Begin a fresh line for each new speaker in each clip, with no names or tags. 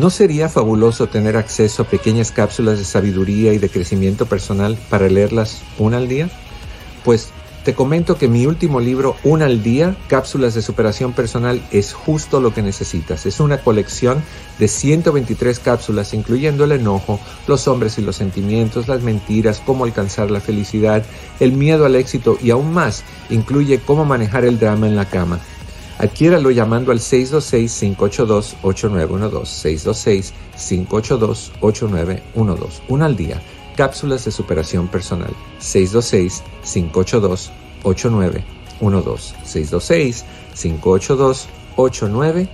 ¿No sería fabuloso tener acceso a pequeñas cápsulas de sabiduría y de crecimiento personal para leerlas una al día? Pues te comento que mi último libro, Un al día, Cápsulas de Superación Personal, es justo lo que necesitas. Es una colección de 123 cápsulas, incluyendo el enojo, los hombres y los sentimientos, las mentiras, cómo alcanzar la felicidad, el miedo al éxito y aún más, incluye cómo manejar el drama en la cama. Adquiéralo llamando al 626-582-8912. 626-582-8912. Un al día cápsulas de superación personal. 626-582-8912. 626-582-8912.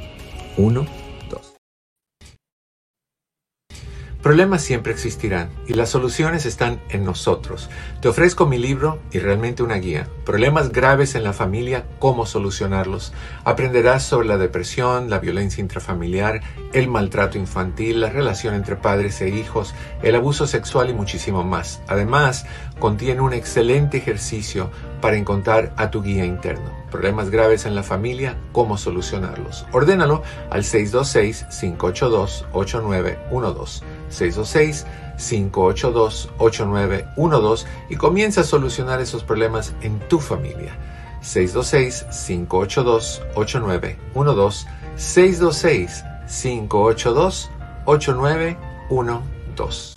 Problemas siempre existirán y las soluciones están en nosotros. Te ofrezco mi libro y realmente una guía. Problemas graves en la familia, cómo solucionarlos. Aprenderás sobre la depresión, la violencia intrafamiliar, el maltrato infantil, la relación entre padres e hijos, el abuso sexual y muchísimo más. Además, contiene un excelente ejercicio para encontrar a tu guía interno. Problemas graves en la familia, cómo solucionarlos. Ordénalo al 626-582-8912. 626-582-8912 y comienza a solucionar esos problemas en tu familia. 626-582-8912. 626-582-8912.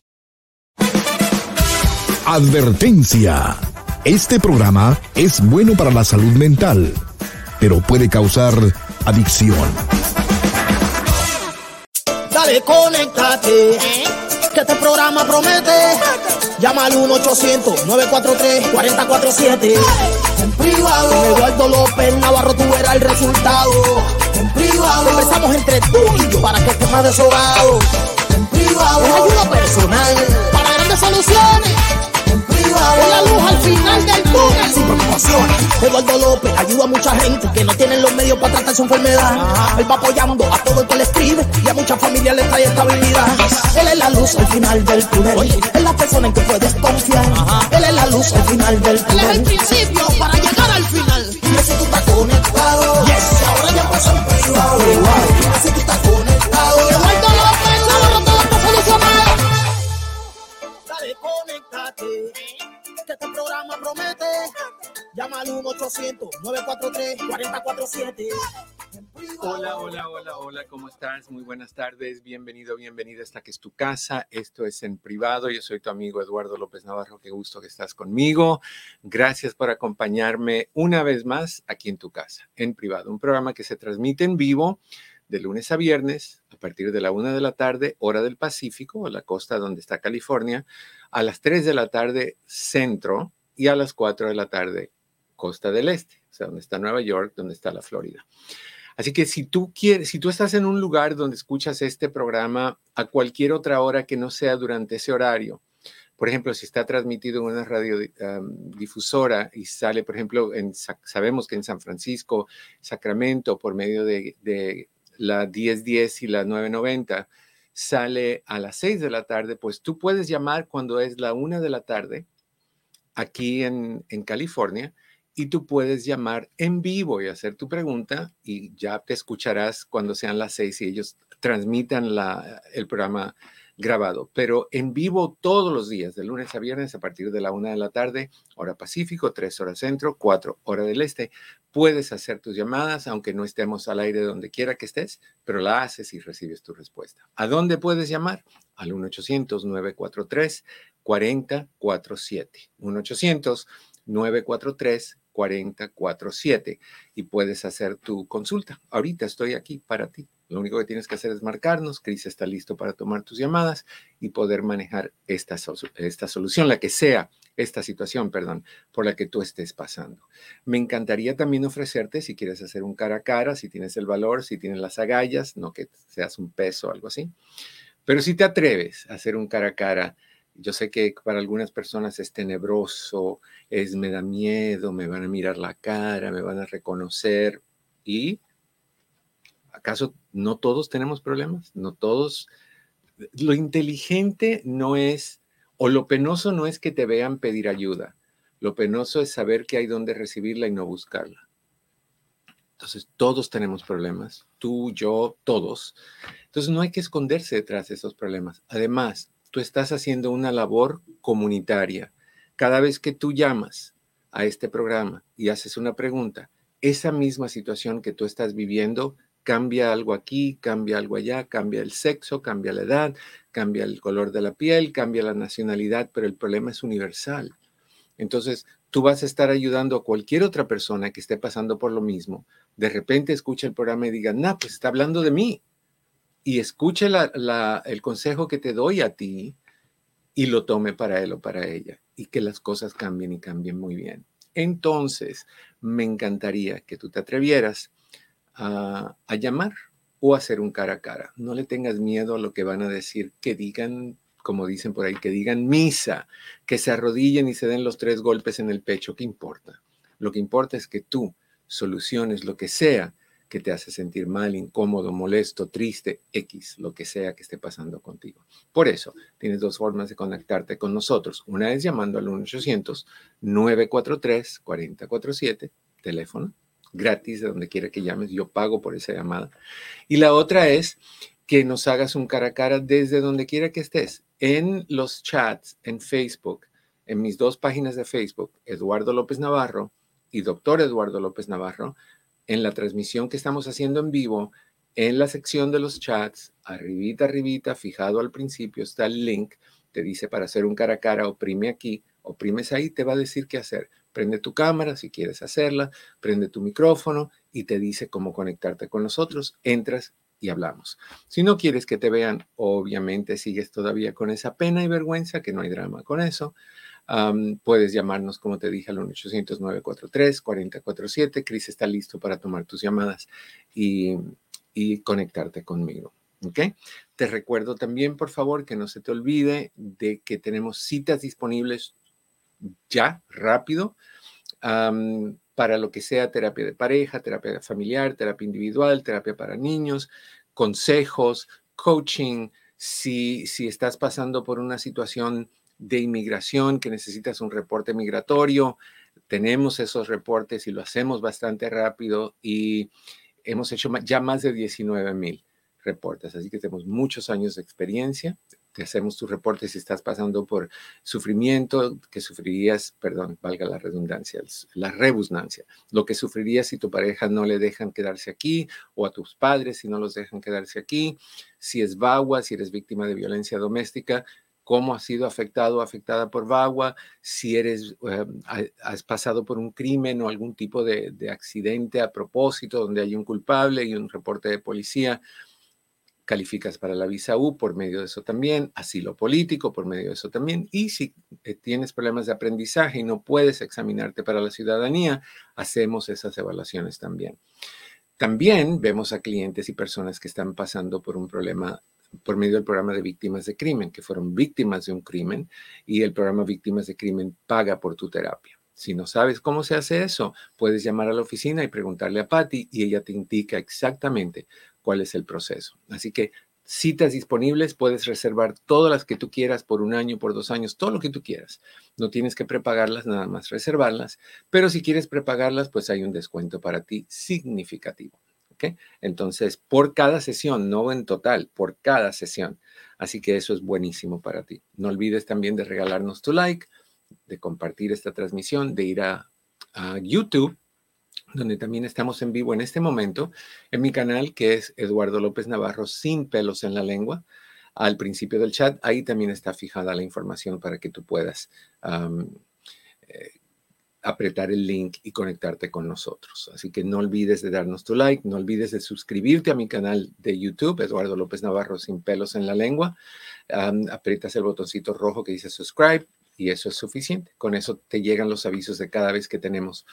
Advertencia. Este programa es bueno para la salud mental, pero puede causar adicción
Dale, conéctate. Que este programa promete. Llama al 1-800-943-4047. En privado. Eduardo López Navarro, tú verás el resultado. En privado. Conversamos entre tú y yo para que estés más desahogado. En privado. Ayuda personal. Para grandes soluciones con la luz al final del túnel sin preocupaciones. Eduardo López ayuda a mucha gente que no tienen los medios para tratar su enfermedad. Él va apoyando a todo el que le escribe y a muchas familias le trae estabilidad. Él es la luz al final del túnel. Es la persona en que puedes confiar. Él es la luz al final del túnel. Él es el principio para llegar al final. Y si tú estás conectado, yes. ahora ya pasó en privado. Si tú estás conectado, programa promete. Llama al 1-800-943-4047.
Hola, hola, hola, hola, ¿cómo estás? Muy buenas tardes, bienvenido, bienvenida hasta que es tu casa. Esto es en privado. Yo soy tu amigo Eduardo López Navarro. Qué gusto que estás conmigo. Gracias por acompañarme una vez más aquí en tu casa, en privado. Un programa que se transmite en vivo de lunes a viernes a partir de la una de la tarde, hora del Pacífico, la costa donde está California, a las 3 de la tarde, centro, y a las 4 de la tarde, costa del este, o sea, donde está Nueva York, donde está la Florida. Así que si tú quieres, si tú estás en un lugar donde escuchas este programa a cualquier otra hora que no sea durante ese horario, por ejemplo, si está transmitido en una radiodifusora y sale, por ejemplo, en, sabemos que en San Francisco, Sacramento, por medio de, de la 1010 y la 990, sale a las 6 de la tarde, pues tú puedes llamar cuando es la 1 de la tarde aquí en, California y tú puedes llamar en vivo y hacer tu pregunta y ya te escucharás cuando sean las 6 y ellos transmitan el programa grabado, pero en vivo todos los días, de lunes a viernes a partir de la una de la tarde, hora Pacífico, tres horas centro, cuatro hora del este. Puedes hacer tus llamadas, aunque no estemos al aire donde quiera que estés, pero la haces y recibes tu respuesta. ¿A dónde puedes llamar? Al 1-800-943-4047. 1-800-943 4047 y puedes hacer tu consulta. Ahorita estoy aquí para ti. Lo único que tienes que hacer es marcarnos. Cris está listo para tomar tus llamadas y poder manejar esta, esta solución, la que sea esta situación, perdón, por la que tú estés pasando. Me encantaría también ofrecerte, si quieres hacer un cara a cara, si tienes el valor, si tienes las agallas, no que seas un peso o algo así, pero si te atreves a hacer un cara a cara, yo sé que para algunas personas es tenebroso, es me da miedo, me van a mirar la cara, me van a reconocer. ¿Y acaso no todos tenemos problemas? No todos. Lo inteligente no es, o lo penoso no es que te vean pedir ayuda. Lo penoso es saber que hay donde recibirla y no buscarla. Entonces, todos tenemos problemas, tú, yo, todos. Entonces, no hay que esconderse detrás de esos problemas. Además, tú estás haciendo una labor comunitaria. Cada vez que tú llamas a este programa y haces una pregunta, esa misma situación que tú estás viviendo cambia algo aquí, cambia algo allá, cambia el sexo, cambia la edad, cambia el color de la piel, cambia la nacionalidad, pero el problema es universal. Entonces, tú vas a estar ayudando a cualquier otra persona que esté pasando por lo mismo. De repente escucha el programa y diga, no, pues está hablando de mí. Y escuche el consejo que te doy a ti y lo tome para él o para ella. Y que las cosas cambien y cambien muy bien. Entonces, me encantaría que tú te atrevieras a, a llamar o a hacer un cara a cara. No le tengas miedo a lo que van a decir, que digan como dicen por ahí, que digan misa, que se arrodillen y se den los tres golpes en el pecho, ¿qué importa? Lo que importa es que tú soluciones lo que sea que te hace sentir mal, incómodo, molesto, triste, X, lo que sea que esté pasando contigo. Por eso, tienes dos formas de conectarte con nosotros. Una es llamando al 1-800-943-4047, teléfono, gratis, de donde quiera que llames, yo pago por esa llamada. Y la otra es que nos hagas un cara a cara desde donde quiera que estés, en los chats, en Facebook, en mis dos páginas de Facebook, Eduardo López Navarro y Doctor Eduardo López Navarro, en la transmisión que estamos haciendo en vivo, en la sección de los chats, arribita, arribita, fijado al principio, está el link, te dice para hacer un cara a cara, oprime aquí, oprimes ahí, te va a decir qué hacer. Prende tu cámara si quieres hacerla, prende tu micrófono y te dice cómo conectarte con nosotros. Entras y hablamos. Si no quieres que te vean, obviamente sigues todavía con esa pena y vergüenza, que no hay drama con eso. puedes llamarnos, como te dije, al 1-800-943-4047. Cris está listo para tomar tus llamadas y, y conectarte conmigo. ¿Ok? Te recuerdo también, por favor, que no se te olvide de que tenemos citas disponibles ya, rápido, para lo que sea terapia de pareja, terapia familiar, terapia individual, terapia para niños, consejos, coaching, si, si estás pasando por una situación de inmigración que necesitas un reporte migratorio, tenemos esos reportes y lo hacemos bastante rápido y hemos hecho ya más de 19 mil reportes, así que tenemos muchos años de experiencia hacemos tu reporte si estás pasando por sufrimiento que sufrirías, perdón, valga la redundancia, la rebusnancia, lo que sufrirías si tu pareja no le dejan quedarse aquí o a tus padres si no los dejan quedarse aquí, si es VAWA, si eres víctima de violencia doméstica, cómo has sido afectado o afectada por VAWA, si eres, eh, has pasado por un crimen o algún tipo de accidente a propósito donde hay un culpable y un reporte de policía calificas para la visa U por medio de eso también, asilo político por medio de eso también, y si eh, tienes problemas de aprendizaje y no puedes examinarte para la ciudadanía, hacemos esas evaluaciones también. También vemos a clientes y personas que están pasando por un problema por medio del programa de víctimas de crimen, que fueron víctimas de un crimen y el programa Víctimas de Crimen paga por tu terapia. Si no sabes cómo se hace eso, puedes llamar a la oficina y preguntarle a Patty y ella te indica exactamente cuál es el proceso. Así que citas disponibles, puedes reservar todas las que tú quieras por un año, por dos años, todo lo que tú quieras. No tienes que prepagarlas, nada más reservarlas, pero si quieres prepagarlas, pues hay un descuento para ti significativo. ¿ok? Entonces, por cada sesión, no en total, por cada sesión. Así que eso es buenísimo para ti. No olvides también de regalarnos tu like, de compartir esta transmisión, de ir a, YouTube, donde también estamos en vivo en este momento, en mi canal que es Eduardo López Navarro sin pelos en la lengua. Al principio del chat, ahí también está fijada la información para que tú puedas eh, apretar el link y conectarte con nosotros. Así que no olvides de darnos tu like, no olvides de suscribirte a mi canal de YouTube, Eduardo López Navarro sin pelos en la lengua. aprietas el botoncito rojo que dice subscribe y eso es suficiente. Con eso te llegan los avisos de cada vez que tenemos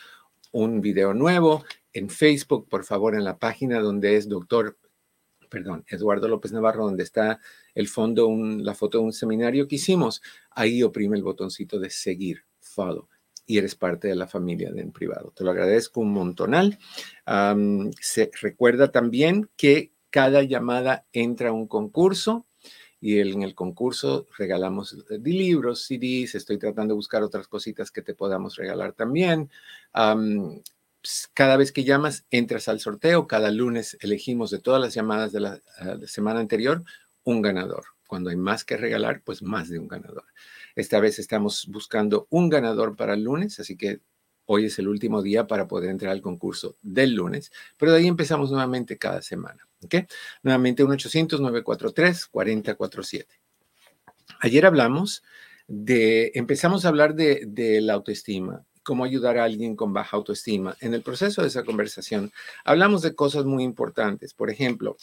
un video nuevo. En Facebook, por favor, en la página donde es doctor, perdón, Eduardo López Navarro, donde está el fondo, la foto de un seminario que hicimos, ahí oprime el botoncito de seguir, follow y eres parte de la familia de en privado. Te lo agradezco un montonal. se recuerda también que cada llamada entra a un concurso y en el concurso regalamos eh, libros, CDs, estoy tratando de buscar otras cositas que te podamos regalar también. cada vez que llamas, entras al sorteo. Cada lunes elegimos de todas las llamadas de la, ah, semana anterior un ganador. Cuando hay más que regalar, pues más de un ganador. Esta vez estamos buscando un ganador para el lunes, así que hoy es el último día para poder entrar al concurso del lunes, pero de ahí empezamos nuevamente cada semana. ¿ok? Nuevamente 1-800-943-4047. Ayer hablamos de, empezamos a hablar de, de la autoestima cómo ayudar a alguien con baja autoestima. En el proceso de esa conversación hablamos de cosas muy importantes. Por ejemplo,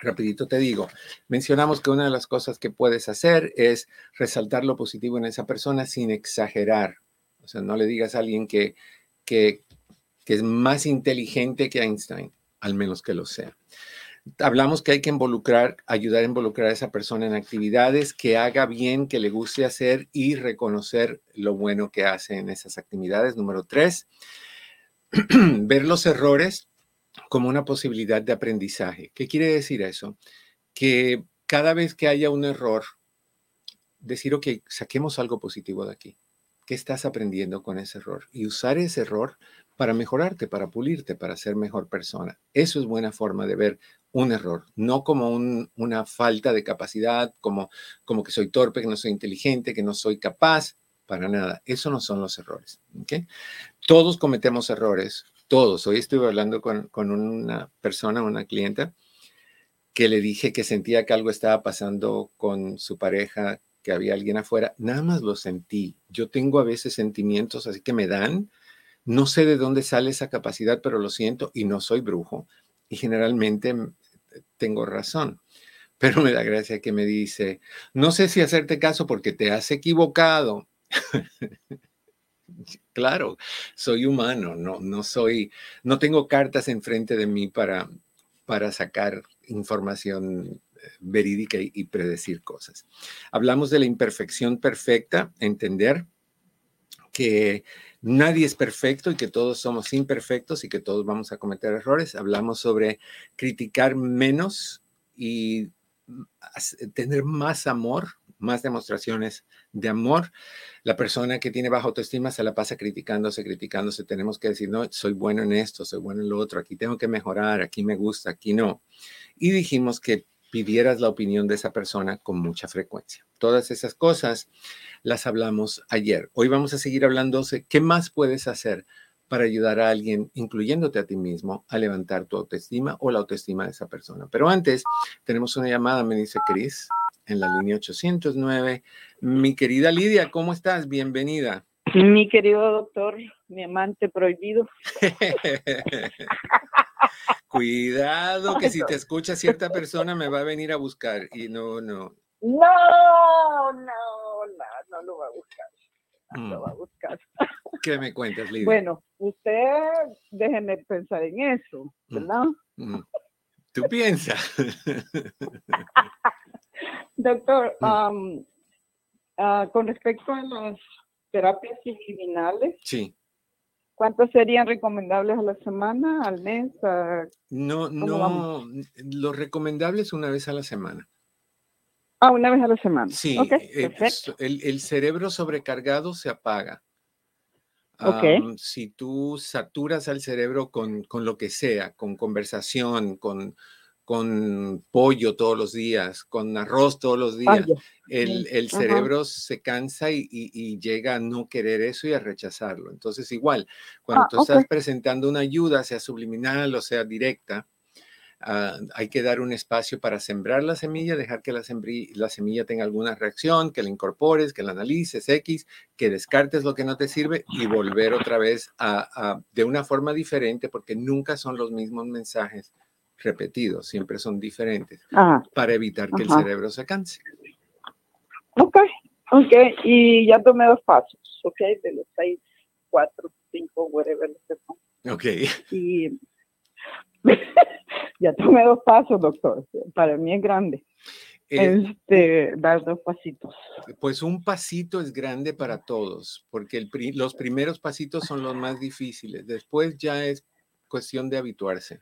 rapidito te digo, mencionamos que una de las cosas que puedes hacer es resaltar lo positivo en esa persona sin exagerar. O sea, no le digas a alguien que, que, es más inteligente que Einstein, al menos que lo sea hablamos que hay que involucrar, ayudar a involucrar a esa persona en actividades que haga bien, que le guste hacer y reconocer lo bueno que hace en esas actividades. Número tres, ver los errores como una posibilidad de aprendizaje. ¿Qué quiere decir eso? Que cada vez que haya un error, decir, ok, saquemos algo positivo de aquí. ¿Qué estás aprendiendo con ese error? Y usar ese error para mejorarte, para pulirte, para ser mejor persona. Eso es buena forma de ver un error, no como una falta de capacidad, como, como que soy torpe, que no soy inteligente, que no soy capaz, para nada. Eso no son los errores. Todos cometemos errores, todos. Hoy estuve hablando con, con una persona, una clienta, que le dije que sentía que algo estaba pasando con su pareja, que había alguien afuera. Nada más lo sentí. Yo tengo a veces sentimientos así que me dan. No sé de dónde sale esa capacidad, pero lo siento y no soy brujo. Y generalmente tengo razón. Pero me da gracia que me dice, no sé si hacerte caso porque te has equivocado. claro, soy humano, no, no soy, no tengo cartas enfrente de mí para, para sacar información eh, verídica y, predecir cosas. Hablamos de la imperfección perfecta, entender que nadie es perfecto y que todos somos imperfectos y que todos vamos a cometer errores. Hablamos sobre criticar menos y tener más amor, más demostraciones de amor. La persona que tiene baja autoestima se la pasa criticándose, criticándose. Tenemos que decir, no, soy bueno en esto, soy bueno en lo otro, aquí tengo que mejorar, aquí me gusta, aquí no. Y dijimos que pidieras la opinión de esa persona con mucha frecuencia. Todas esas cosas las hablamos ayer. Hoy vamos a seguir hablando de qué más puedes hacer para ayudar a alguien, incluyéndote a ti mismo, a levantar tu autoestima o la autoestima de esa persona. Pero antes, tenemos una llamada, me dice Cris, en la línea 809. Mi querida Lidia, ¿cómo estás? Bienvenida.
Mi querido doctor, mi amante prohibido.
Cuidado que si te escucha cierta persona me va a venir a buscar y no,
no. No, no, no, no lo va a buscar. No lo va a mm. buscar.
¿Qué me cuentas, Lidia?
Bueno, usted déjeme pensar en eso, mm, ¿verdad?
Mm. ¿Tú piensas?
Doctor, um, uh, con respecto a las terapias subliminales.
Sí.
¿Cuántos serían recomendables a la semana, al mes?
no, no, lo recomendable es una vez a la semana.
Ah, una vez a la semana.
Sí, eh, el, cerebro sobrecargado se apaga. si tú saturas al cerebro con, con, lo que sea, con conversación, con, con pollo todos los días, con arroz todos los días, el, cerebro se cansa y, llega a no querer eso y a rechazarlo. Entonces, igual, cuando ah, tú estás presentando una ayuda, sea subliminal o sea directa, ah, hay que dar un espacio para sembrar la semilla, dejar que la, la, semilla tenga alguna reacción, que la incorpores, que la analices, X, que descartes lo que no te sirve y volver otra vez a, de una forma diferente, porque nunca son los mismos mensajes repetidos, siempre son diferentes, para evitar que el cerebro se canse.
Ok, ok, y ya tomé dos pasos, ok, de los seis, cuatro, cinco, whatever.
Ok.
Y ya tomé dos pasos, doctor, para mí es grande. Eh, este, dar dos pasitos.
Pues un pasito es grande para todos, porque el los primeros pasitos son los más difíciles. Después ya es cuestión de habituarse.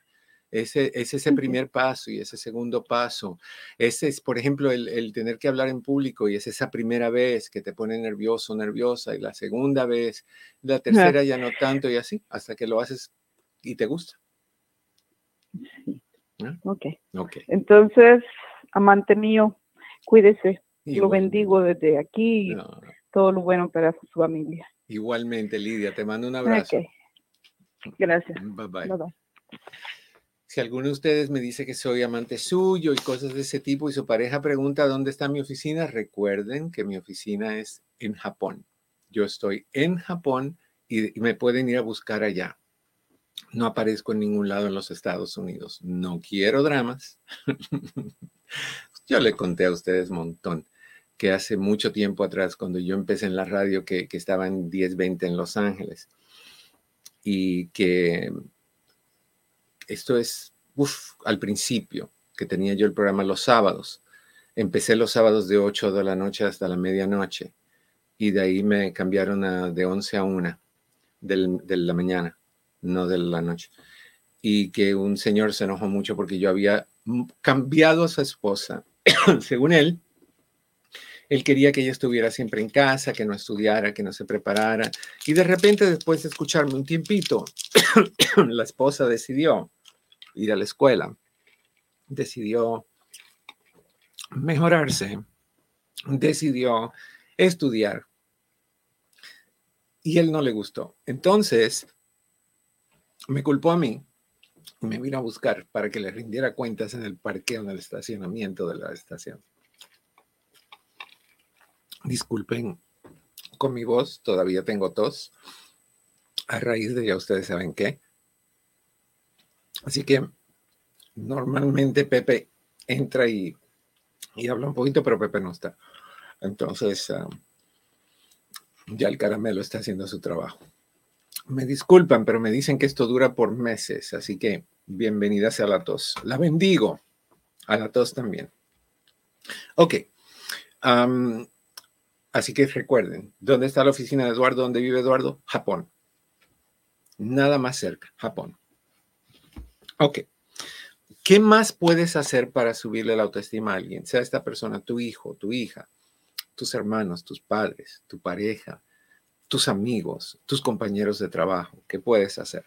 Ese, es ese primer paso y ese segundo paso. Ese es, por ejemplo, el, tener que hablar en público y es esa primera vez que te pone nervioso, nerviosa y la segunda vez, la tercera ya no tanto y así, hasta que lo haces y te gusta.
Ok. Entonces, amante mío, cuídese. lo bendigo desde aquí. Todo lo bueno para su familia.
Igualmente, Lidia, te mando un abrazo.
Gracias.
bye. bye, bye. Si alguno de ustedes me dice que soy amante suyo y cosas de ese tipo y su pareja pregunta dónde está mi oficina, recuerden que mi oficina es en Japón. Yo estoy en Japón y, me pueden ir a buscar allá. No aparezco en ningún lado en los Estados Unidos. No quiero dramas. yo le conté a ustedes un montón que hace mucho tiempo atrás, cuando yo empecé en la radio, que, que estaba en 1020 en Los Ángeles y que esto es al principio, que tenía yo el programa los sábados. Empecé los sábados de 8 de la noche hasta la medianoche y de ahí me cambiaron de 11 a 1 de la mañana, no de la noche. Y que un señor se enojó mucho porque yo había cambiado a su esposa. Según él, él quería que ella estuviera siempre en casa, que no estudiara, que no se preparara. Y de repente, después de escucharme un tiempito, la esposa decidió ir a la escuela, decidió mejorarse, decidió estudiar. Y él no le gustó. Entonces, me culpó a mí y me vino a buscar para que le rindiera cuentas en el parqueo, en el estacionamiento de la estación. Disculpen con mi voz, todavía tengo tos, a raíz de ya ustedes saben qué. Así que normalmente Pepe entra y, habla un poquito, pero Pepe no está. Entonces, ah, ya el caramelo está haciendo su trabajo. Me disculpan, pero me dicen que esto dura por meses, así que bienvenidas a la tos. La bendigo. A la tos también. Ok. así que recuerden, ¿dónde está la oficina de Eduardo? ¿Dónde vive Eduardo? Japón. Nada más cerca, Japón. Ok. ¿Qué más puedes hacer para subirle la autoestima a alguien? Sea esta persona tu hijo, tu hija, tus hermanos, tus padres, tu pareja, tus amigos, tus compañeros de trabajo. ¿Qué puedes hacer?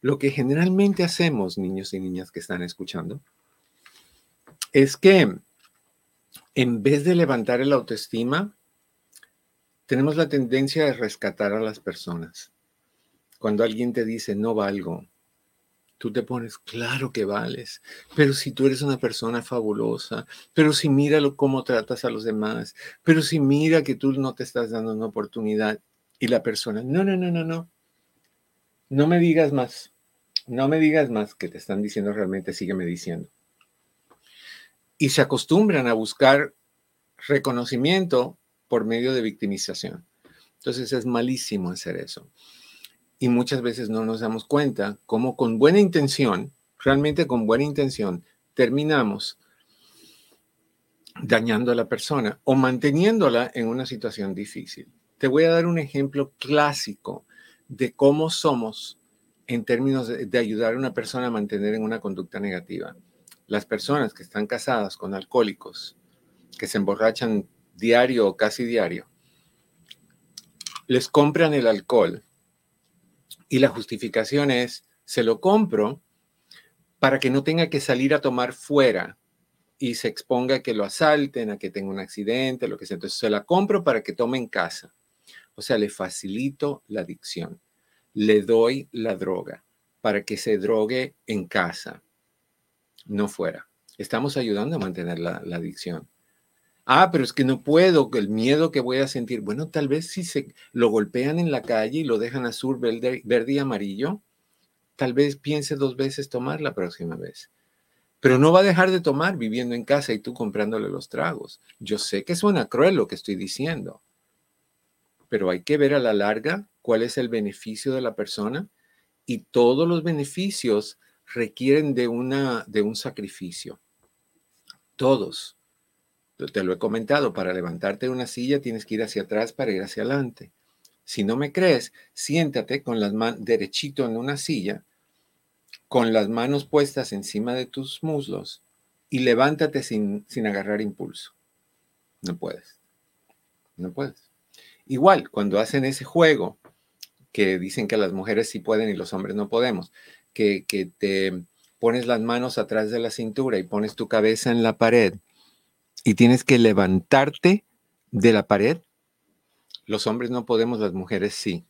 Lo que generalmente hacemos, niños y niñas que están escuchando, es que en vez de levantar el autoestima, tenemos la tendencia de rescatar a las personas. Cuando alguien te dice no valgo, tú te pones, claro que vales, pero si tú eres una persona fabulosa, pero si mira cómo tratas a los demás, pero si mira que tú no te estás dando una oportunidad y la persona, no, no, no, no, no, no me digas más, no me digas más que te están diciendo realmente, sígueme diciendo. Y se acostumbran a buscar reconocimiento por medio de victimización. Entonces es malísimo hacer eso y muchas veces no nos damos cuenta cómo con buena intención, realmente con buena intención, terminamos dañando a la persona o manteniéndola en una situación difícil. Te voy a dar un ejemplo clásico de cómo somos en términos de, ayudar a una persona a mantener en una conducta negativa. Las personas que están casadas con alcohólicos, que se emborrachan diario o casi diario, les compran el alcohol y la justificación es, se lo compro para que no tenga que salir a tomar fuera y se exponga a que lo asalten, a que tenga un accidente, lo que sea. Entonces se la compro para que tome en casa. O sea, le facilito la adicción. Le doy la droga para que se drogue en casa, no fuera. Estamos ayudando a mantener la, la adicción. Ah, pero es que no puedo, el miedo que voy a sentir. Bueno, tal vez si se lo golpean en la calle y lo dejan azul, verde, verde y amarillo, tal vez piense dos veces tomar la próxima vez. Pero no va a dejar de tomar viviendo en casa y tú comprándole los tragos. Yo sé que suena cruel lo que estoy diciendo, pero hay que ver a la larga cuál es el beneficio de la persona y todos los beneficios requieren de, una, de un sacrificio. Todos te lo he comentado, para levantarte de una silla tienes que ir hacia atrás para ir hacia adelante. Si no me crees, siéntate con las manos derechito en una silla, con las manos puestas encima de tus muslos y levántate sin, sin agarrar impulso. No puedes. No puedes. Igual, cuando hacen ese juego, que dicen que las mujeres sí pueden y los hombres no podemos, que, que te pones las manos atrás de la cintura y pones tu cabeza en la pared y tienes que levantarte de la pared. Los hombres no podemos, las mujeres sí.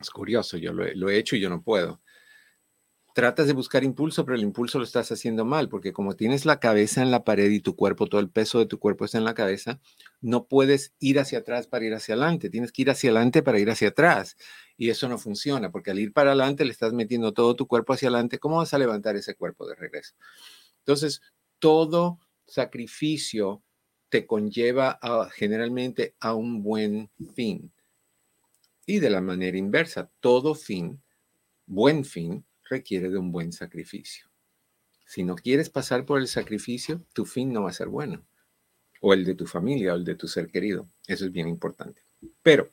Es curioso, yo lo he, hecho y yo no puedo. Tratas de buscar impulso, pero el impulso lo estás haciendo mal, porque como tienes la cabeza en la pared y tu cuerpo, todo el peso de tu cuerpo está en la cabeza, no puedes ir hacia atrás para ir hacia adelante, tienes que ir hacia adelante para ir hacia atrás. Y eso no funciona, porque al ir para adelante le estás metiendo todo tu cuerpo hacia adelante, ¿cómo vas a levantar ese cuerpo de regreso? Entonces, todo sacrificio te conlleva generalmente a un buen fin. Y de la manera inversa, todo fin, buen fin, requiere de un buen sacrificio. Si no quieres pasar por el sacrificio, tu fin no va a ser bueno. O el de tu familia o el de tu ser querido. Eso es bien importante. Pero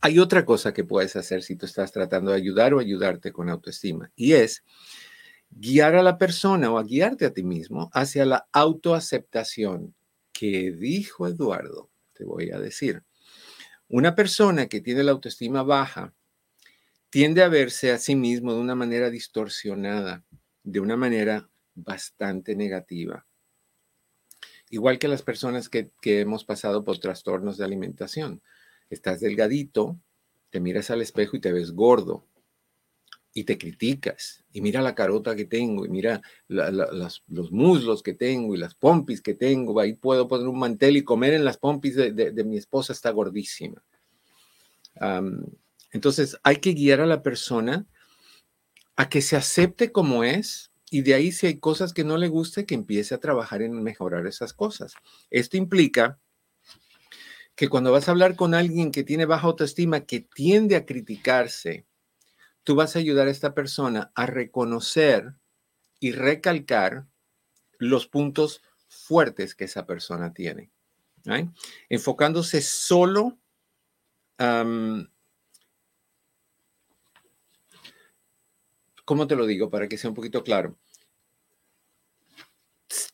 hay otra cosa que puedes hacer si tú estás tratando de ayudar o ayudarte con autoestima. Y es guiar a la persona o a guiarte a ti mismo hacia la autoaceptación que dijo Eduardo, te voy a decir. Una persona que tiene la autoestima baja tiende a verse a sí mismo de una manera distorsionada, de una manera bastante negativa. Igual que las personas que, que hemos pasado por trastornos de alimentación. Estás delgadito, te miras al espejo y te ves gordo, y te criticas, y mira la carota que tengo, y mira los muslos que tengo, y las pompis que tengo, ahí puedo poner un mantel y comer en las pompis de, mi esposa, está gordísima. entonces hay que guiar a la persona a que se acepte como es, y de ahí si hay cosas que no le guste, que empiece a trabajar en mejorar esas cosas. Esto implica que cuando vas a hablar con alguien que tiene baja autoestima, que tiende a criticarse, tú vas a ayudar a esta persona a reconocer y recalcar los puntos fuertes que esa persona tiene. Enfocándose solo ¿cómo te lo digo para que sea un poquito claro?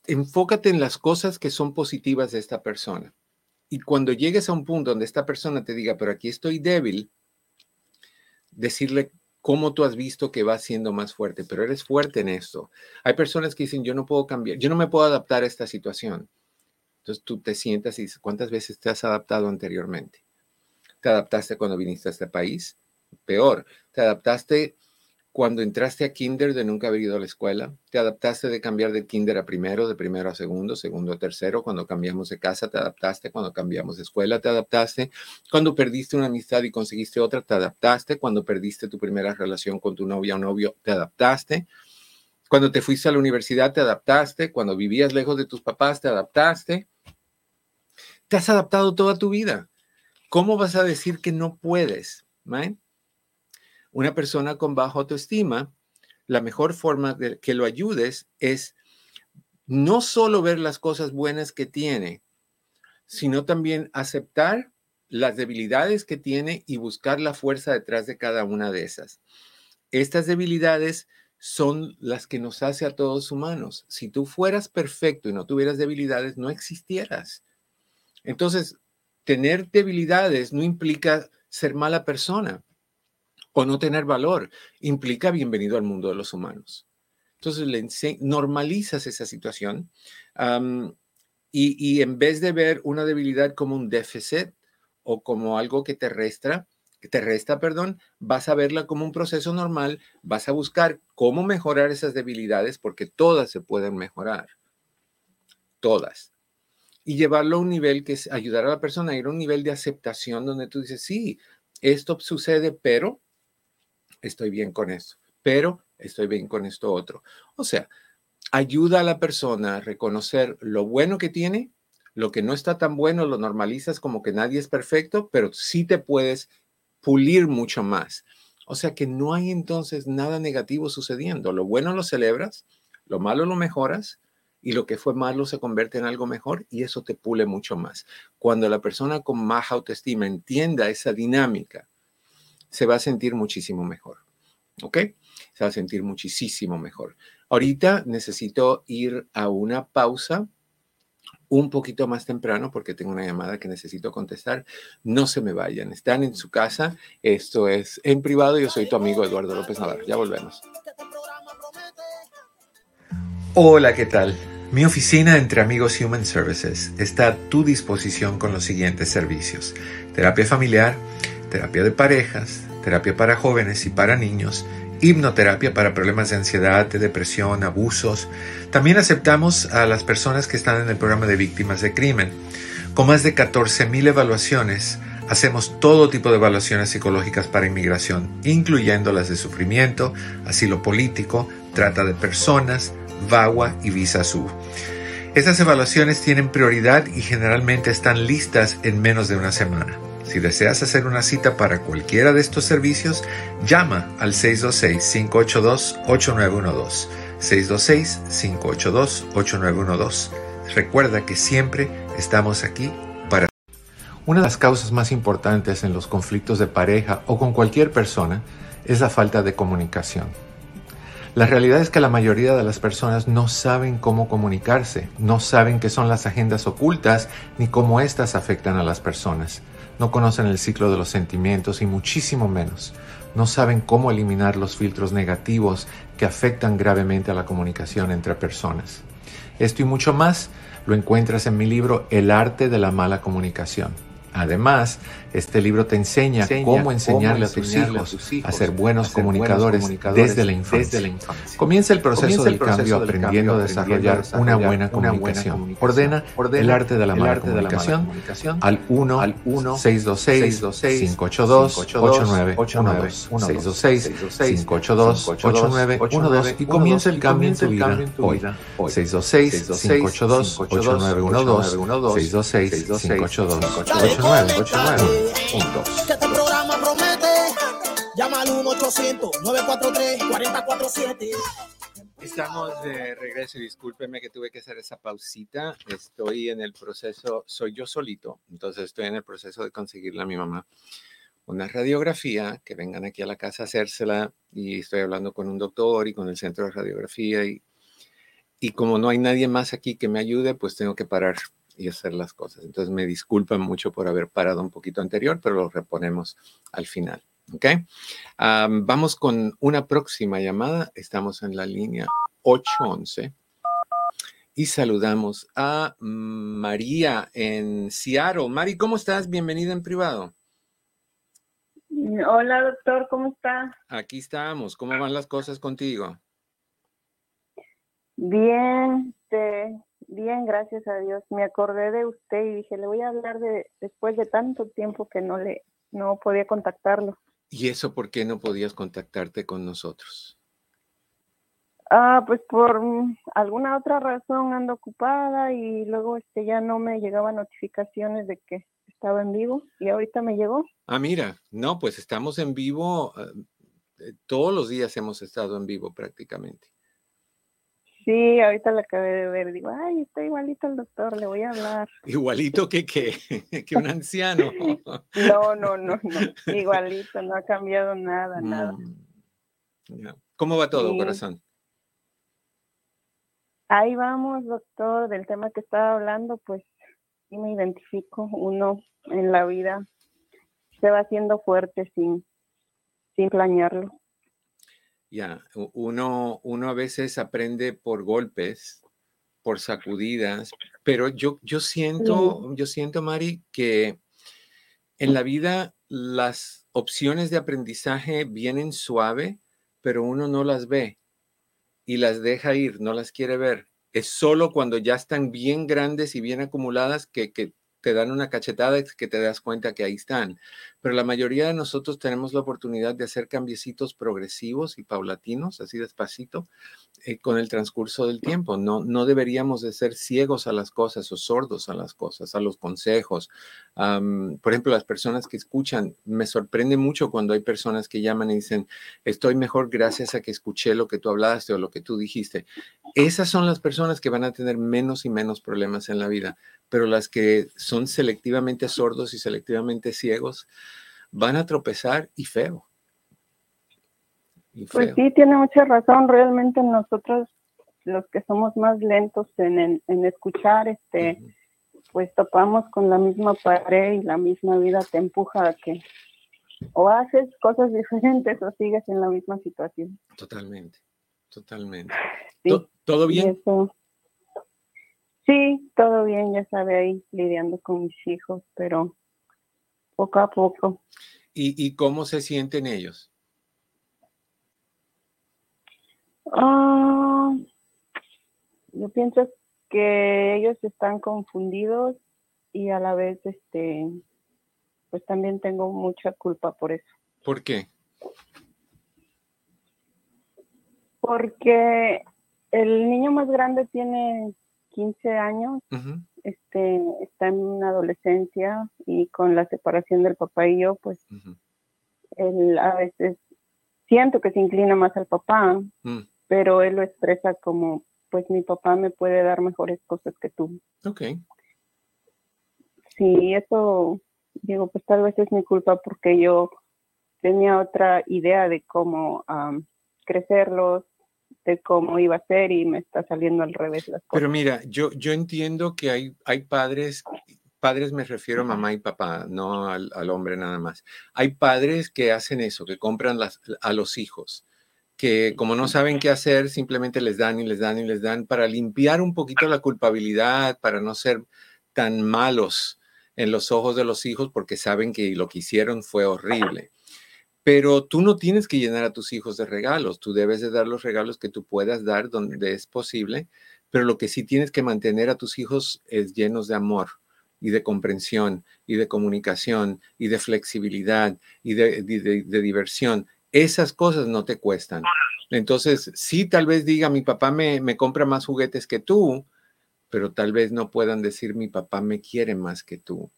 Enfócate en las cosas que son positivas de esta persona. Y cuando llegues a un punto donde esta persona te diga, pero aquí estoy débil, decirle cómo tú has visto que va siendo más fuerte, pero eres fuerte en esto. Hay personas que dicen, yo no puedo cambiar, yo no me puedo adaptar a esta situación. Entonces tú te sientas y dices, ¿cuántas veces te has adaptado anteriormente? ¿Te adaptaste cuando viniste a este país? Peor, te adaptaste cuando entraste a kinder de nunca haber ido a la escuela, te adaptaste de cambiar de kinder a primero, de primero a segundo, segundo a tercero, cuando cambiamos de casa, te adaptaste, cuando cambiamos de escuela, te adaptaste, cuando perdiste una amistad y conseguiste otra, te adaptaste, cuando perdiste tu primera relación con tu novia o novio, te adaptaste, cuando te fuiste a la universidad, te adaptaste, cuando vivías lejos de tus papás, te adaptaste, te has adaptado toda tu vida. ¿Cómo vas a decir que no puedes? Una persona con baja autoestima, la mejor forma de que lo ayudes es no solo ver las cosas buenas que tiene, sino también aceptar las debilidades que tiene y buscar la fuerza detrás de cada una de esas. Estas debilidades son las que nos hace a todos humanos. Si tú fueras perfecto y no tuvieras debilidades, no existieras. Entonces, tener debilidades no implica ser mala persona o no tener valor, implica bienvenido al mundo de los humanos. Entonces, normalizas esa situación y, en vez de ver una debilidad como un déficit o como algo que te resta, te resta, perdón, vas a verla como un proceso normal, vas a buscar cómo mejorar esas debilidades porque todas se pueden mejorar. Todas. Y llevarlo a un nivel que es ayudar a la persona a ir a un nivel de aceptación donde tú dices, sí, esto sucede, pero estoy bien con eso, pero estoy bien con esto otro. O sea, ayuda a la persona a reconocer lo bueno que tiene, lo que no está tan bueno, lo normalizas como que nadie es perfecto, pero sí te puedes pulir mucho más. O sea que no hay entonces nada negativo sucediendo. Lo bueno lo celebras, lo malo lo mejoras y lo que fue malo se convierte en algo mejor y eso te pule mucho más. Cuando la persona con más autoestima entienda esa dinámica se va a sentir muchísimo mejor. ¿Ok? Se va a sentir muchísimo mejor. Ahorita necesito ir a una pausa un poquito más temprano porque tengo una llamada que necesito contestar. No se me vayan, están en su casa. Esto es en privado. Yo soy tu amigo Eduardo López Navarro. Ya volvemos. Hola, ¿qué tal? Mi oficina entre amigos Human Services está a tu disposición con los siguientes servicios. Terapia familiar, terapia de parejas, terapia para jóvenes y para niños, hipnoterapia para problemas de ansiedad, de depresión, abusos. También aceptamos a las personas que están en el programa de víctimas de crimen. Con más de 14.000 evaluaciones, hacemos todo tipo de evaluaciones psicológicas para inmigración, incluyendo las de sufrimiento, asilo político, trata de personas, VAWA y Visa Sur. Estas evaluaciones tienen prioridad y generalmente están listas en menos de una semana. Si deseas hacer una cita para cualquiera de estos servicios, llama al 626-582-8912. 626-582-8912. Recuerda que siempre estamos aquí para... Una de las causas más importantes en los conflictos de pareja o con cualquier persona es la falta de comunicación. La realidad es que la mayoría de las personas no saben cómo comunicarse, no saben qué son las agendas ocultas ni cómo éstas afectan a las personas no conocen el ciclo de los sentimientos y muchísimo menos no saben cómo eliminar los filtros negativos que afectan gravemente a la comunicación entre personas. Esto y mucho más lo encuentras en mi libro El arte de la mala comunicación Además, este libro te enseña, cómo, enseñarle, a, tus hijos a ser buenos, comunicadores, desde, la infancia. Comienza el proceso del cambio aprendiendo a desarrollar una buena comunicación. Ordena, el arte de la mala comunicación al 1 al 626 582 8912 626 582 8912 y comienza el cambio en tu vida hoy. 626 582 8912 626 582
este programa promete. Llama al 1-800-943-4047.
Estamos de regreso y discúlpeme que tuve que hacer esa pausita. Estoy en el proceso, soy yo solito, entonces estoy en el proceso de conseguirle a mi mamá una radiografía, que vengan aquí a la casa a hacérsela y estoy hablando con un doctor y con el centro de radiografía y, y como no hay nadie más aquí que me ayude, pues tengo que parar y hacer las cosas. Entonces me disculpan mucho por haber parado un poquito anterior, pero lo reponemos al final. ¿Ok? vamos con una próxima llamada. Estamos en la línea 811 y saludamos a María en Seattle. Mari, ¿cómo estás? Bienvenida en privado.
Hola, doctor, ¿cómo está?
Aquí estamos. ¿Cómo van las cosas contigo?
Bien, te, Bien, gracias a Dios. Me acordé de usted y dije, le voy a hablar de después de tanto tiempo que no le no podía contactarlo.
¿Y eso por qué no podías contactarte con nosotros?
Ah, pues por alguna otra razón ando ocupada y luego este ya no me llegaban notificaciones de que estaba en vivo y ahorita me llegó.
Ah, mira, no, pues estamos en vivo, eh, todos los días hemos estado en vivo prácticamente.
Sí, ahorita lo acabé de ver. Digo, ay, está igualito el doctor, le voy a hablar.
Igualito que qué, que un anciano.
no, no, no, no. Igualito, no ha cambiado nada, nada.
Mm, ¿Cómo va todo, corazón?
Ahí vamos, doctor, del tema que estaba hablando, pues sí me identifico. Uno en la vida se va haciendo fuerte sin, sin planearlo.
Ya, uno, uno a veces aprende por golpes, por sacudidas, pero yo, yo siento, yo siento, Mari, que en la vida las opciones de aprendizaje vienen suave, pero uno no las ve y las deja ir, no las quiere ver. Es solo cuando ya están bien grandes y bien acumuladas que, que te dan una cachetada que te das cuenta que ahí están. Pero la mayoría de nosotros tenemos la oportunidad de hacer cambiecitos progresivos y paulatinos, así despacito, eh, con el transcurso del tiempo. No, no deberíamos de ser ciegos a las cosas o sordos a las cosas, a los consejos. por ejemplo, las personas que escuchan, me sorprende mucho cuando hay personas que llaman y dicen, estoy mejor gracias a que escuché lo que tú hablaste o lo que tú dijiste. Esas son las personas que van a tener menos y menos problemas en la vida, pero las que son selectivamente sordos y selectivamente ciegos van a tropezar y feo.
Pues sí, tiene mucha razón. Realmente nosotros, los que somos más lentos en, en, escuchar, este, pues topamos con la misma pared y la misma vida te empuja a que o haces cosas diferentes o sigues en la misma situación.
Totalmente, totalmente. ¿Todo bien?
Sí, todo bien, ya sabe, ahí lidiando con mis hijos, pero poco a poco.
¿Y, y cómo se sienten ellos?
Ah, yo pienso que ellos están confundidos y a la vez, este, pues también tengo mucha culpa por eso.
¿Por qué?
Porque el niño más grande tiene 15 años, este, está en una adolescencia y con la separación del papá y yo, pues él a veces siento que se inclina más al papá, mm. pero él lo expresa como, pues mi papá me puede dar mejores cosas que tú.
Ok.
Sí, eso, digo, pues tal vez es mi culpa porque yo tenía otra idea de cómo crecerlos, cómo iba a ser y me está saliendo al revés las cosas.
Pero mira, yo, yo entiendo que hay, hay padres, padres me refiero a mamá y papá, no al, al hombre nada más. Hay padres que hacen eso, que compran las, a los hijos que como no saben qué hacer, simplemente les dan y les dan y les dan para limpiar un poquito la culpabilidad, para no ser tan malos en los ojos de los hijos porque saben que lo que hicieron fue horrible. Pero tú no tienes que llenar a tus hijos de regalos, tú debes de dar los regalos que tú puedas dar donde es posible, pero lo que sí tienes que mantener a tus hijos es llenos de amor y de comprensión y de comunicación y de flexibilidad y de, diversión esas cosas no te cuestan. Entonces, sí, tal vez diga, mi papá me, me, compra más juguetes que tú, pero tal vez no puedan decir, mi papá me quiere más que tú.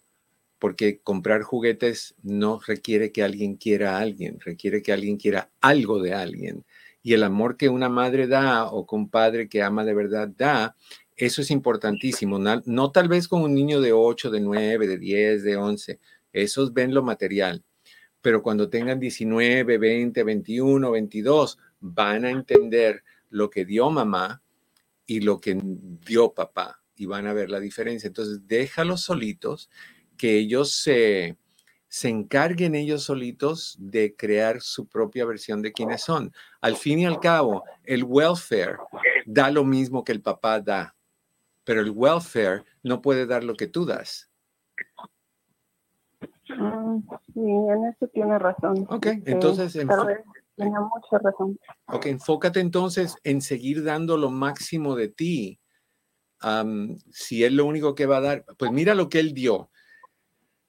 Porque comprar juguetes no requiere que alguien quiera a alguien, requiere que alguien quiera algo de alguien. Y el amor que una madre da o que un padre que ama de verdad da, eso es importantísimo. No, tal vez con un niño de 8, de 9, de 10, de 11. Esos ven lo material pero cuando tengan 19, 20, 21, 22, van a entender lo que dio mamá y lo que dio papá y van a ver la diferencia. Entonces, déjalos solitos, que ellos se, se encarguen ellos solitos de crear su propia versión de quiénes son. Al fin y al cabo, el welfare da lo mismo que el papá da, pero el welfare no puede dar lo que tú das.
Mm, sí, en eso tiene razón.
Ok, este, entonces...
tiene mucha razón.
Ok, enfócate entonces en seguir dando lo máximo de ti. si es lo único que va a dar, pues mira lo que él dio.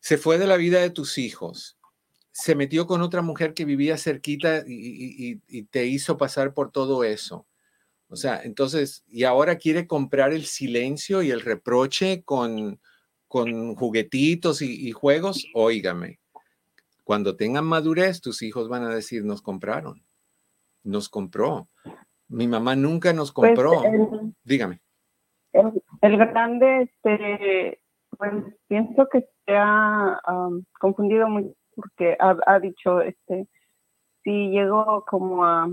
Se fue de la vida de tus hijos, se metió con otra mujer que vivía cerquita y, y te hizo pasar por todo eso. O sea, entonces, y ahora quiere comprar el silencio y el reproche con, con juguetitos y, juegos, óigame, cuando tengan madurez, tus hijos van a decir, nos compraron, nos compró. Mi mamá nunca nos pues, compró. Dígame.
El, grande, este, pues pienso que se ha confundido mucho porque ha, dicho, este, si llegó como a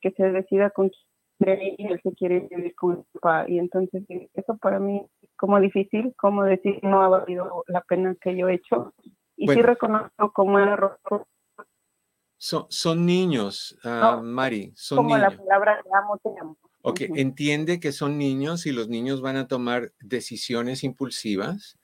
que se decida con y él se quiere vivir con el papá. Y entonces eso para mí es como difícil, como decir no ha valido la pena que yo he hecho. Y sí reconozco como error.
Son, son niños, uh, Mari, son como
la palabra te amo, te amo.
Ok, entiende que son niños y los niños van a tomar decisiones impulsivas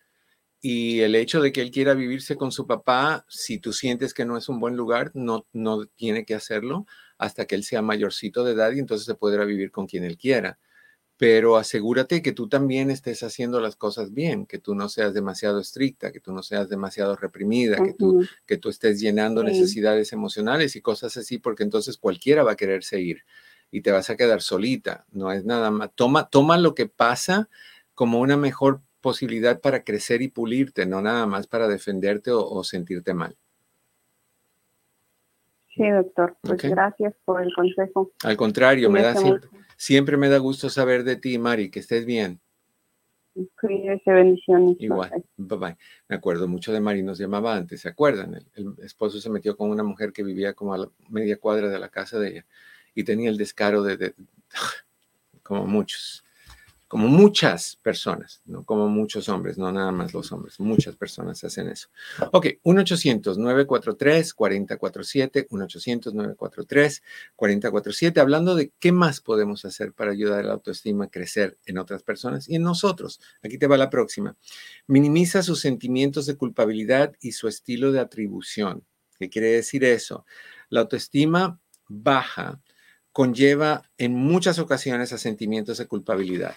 y el hecho de que él quiera vivirse con su papá, si tú sientes que no es un buen lugar, no, no tiene que hacerlo hasta que él sea mayorcito de edad y entonces se podrá vivir con quien él quiera. Pero asegúrate que tú también estés haciendo las cosas bien, que tú no seas demasiado estricta, que tú no seas demasiado reprimida, que, tú, que tú estés llenando necesidades emocionales y cosas así, porque entonces cualquiera va a querer seguir y te vas a quedar solita. No es nada más. Toma, toma lo que pasa como una mejor posibilidad para crecer y pulirte, no nada más para defenderte o, sentirte mal.
Sí, doctor. Pues gracias por el consejo.
Al contrario, me da siempre, me da gusto saber de ti, Mari, que estés bien.
Cuídese, bendiciones.
Igual, bye bye. Me acuerdo mucho de Mari, nos llamaba antes, ¿se acuerdan? El, esposo se metió con una mujer que vivía como a la media cuadra de la casa de ella y tenía el descaro de como muchos como muchas personas, no como muchos hombres, no nada más los hombres, muchas personas hacen eso. Ok, 1-800-943-4047, 1-800-943-4047, hablando de qué más podemos hacer para ayudar a la autoestima a crecer en otras personas y en nosotros. Aquí te va la próxima. Minimiza sus sentimientos de culpabilidad y su estilo de atribución. ¿Qué quiere decir eso? La autoestima baja conlleva en muchas ocasiones a sentimientos de culpabilidad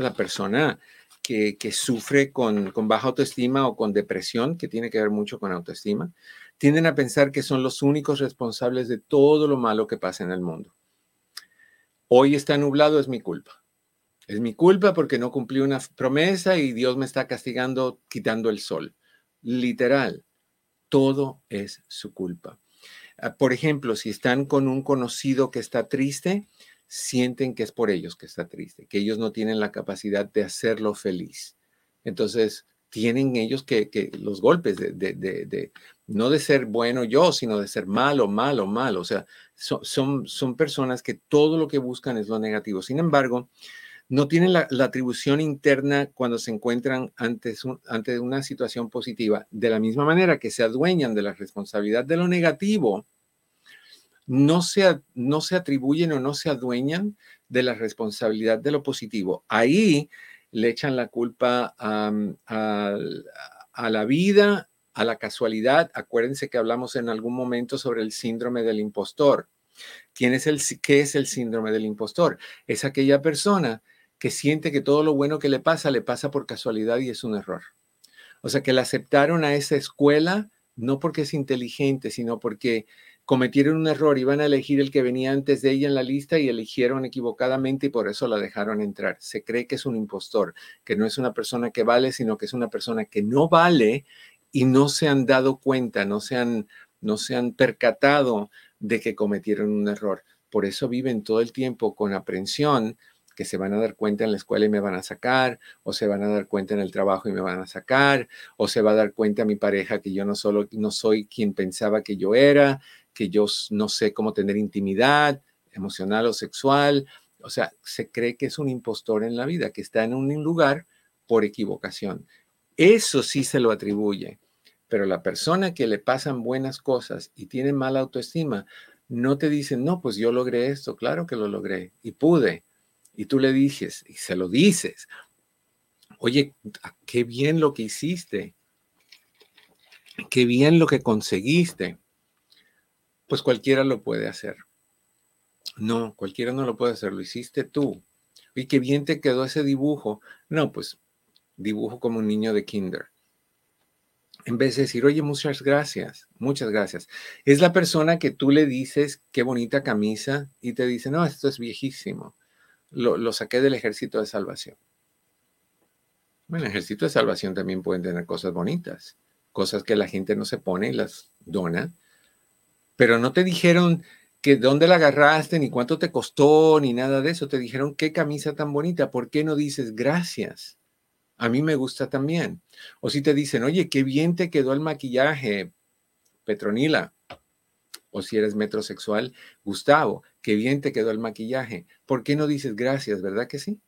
la persona que, sufre con, baja autoestima o con depresión, que tiene que ver mucho con autoestima, tienden a pensar que son los únicos responsables de todo lo malo que pasa en el mundo. Hoy está nublado, es mi culpa. Es mi culpa porque no cumplí una promesa y Dios me está castigando quitando el sol. Literal, todo es su culpa. Ah, por ejemplo, si están con un conocido que está triste, sienten que es por ellos que está triste, que ellos no tienen la capacidad de hacerlo feliz. Entonces, tienen ellos que, los golpes de, no de ser bueno yo, sino de ser malo, malo, malo. O sea, son, son, personas que todo lo que buscan es lo negativo. Sin embargo, no tienen la, atribución interna cuando se encuentran ante, ante una situación positiva. De la misma manera que se adueñan de la responsabilidad de lo negativo, no se, no se atribuyen o no se adueñan de la responsabilidad de lo positivo. Ahí le echan la culpa a, la vida, a la casualidad. Acuérdense que hablamos en algún momento sobre el síndrome del impostor. ¿Quién es el, ¿Qué es el síndrome del impostor? Es aquella persona que siente que todo lo bueno que le pasa le pasa por casualidad y es un error. O sea, que le aceptaron a esa escuela no porque es inteligente, sino porque cometieron un error, iban a elegir el que venía antes de ella en la lista y eligieron equivocadamente y por eso la dejaron entrar. Se cree que es un impostor, que no es una persona que vale, sino que es una persona que no vale y no se han dado cuenta, no se han, no se han percatado de que cometieron un error. Por eso viven todo el tiempo con aprensión, que se van a dar cuenta en la escuela y me van a sacar, o se van a dar cuenta en el trabajo y me van a sacar, o se va a dar cuenta mi pareja que yo no solo no soy quien pensaba que yo era, que yo no sé cómo tener intimidad emocional o sexual. O sea, se cree que es un impostor en la vida, que está en un lugar por equivocación. Eso sí se lo atribuye, pero la persona que le pasan buenas cosas y tiene mala autoestima, no te dicen, no, pues yo logré esto, claro que lo logré y pude. Y tú le dices, y se lo dices, oye, qué bien lo que hiciste, qué bien lo que conseguiste pues cualquiera lo puede hacer. No, cualquiera no lo puede hacer, lo hiciste tú. Y qué bien te quedó ese dibujo. No, pues dibujo como un niño de kinder. En vez de decir, oye, muchas gracias, muchas gracias. Es la persona que tú le dices, qué bonita camisa, y te dice, no, esto es viejísimo. Lo, lo saqué del ejército de salvación. Bueno, el ejército de salvación también pueden tener cosas bonitas, cosas que la gente no se pone y las dona pero no te dijeron que dónde la agarraste, ni cuánto te costó, ni nada de eso. Te dijeron qué camisa tan bonita. ¿Por qué no dices gracias? A mí me gusta también. O si te dicen, oye, qué bien te quedó el maquillaje, Petronila. O si eres metrosexual, Gustavo, qué bien te quedó el maquillaje. ¿Por qué no dices gracias? ¿Verdad que sí?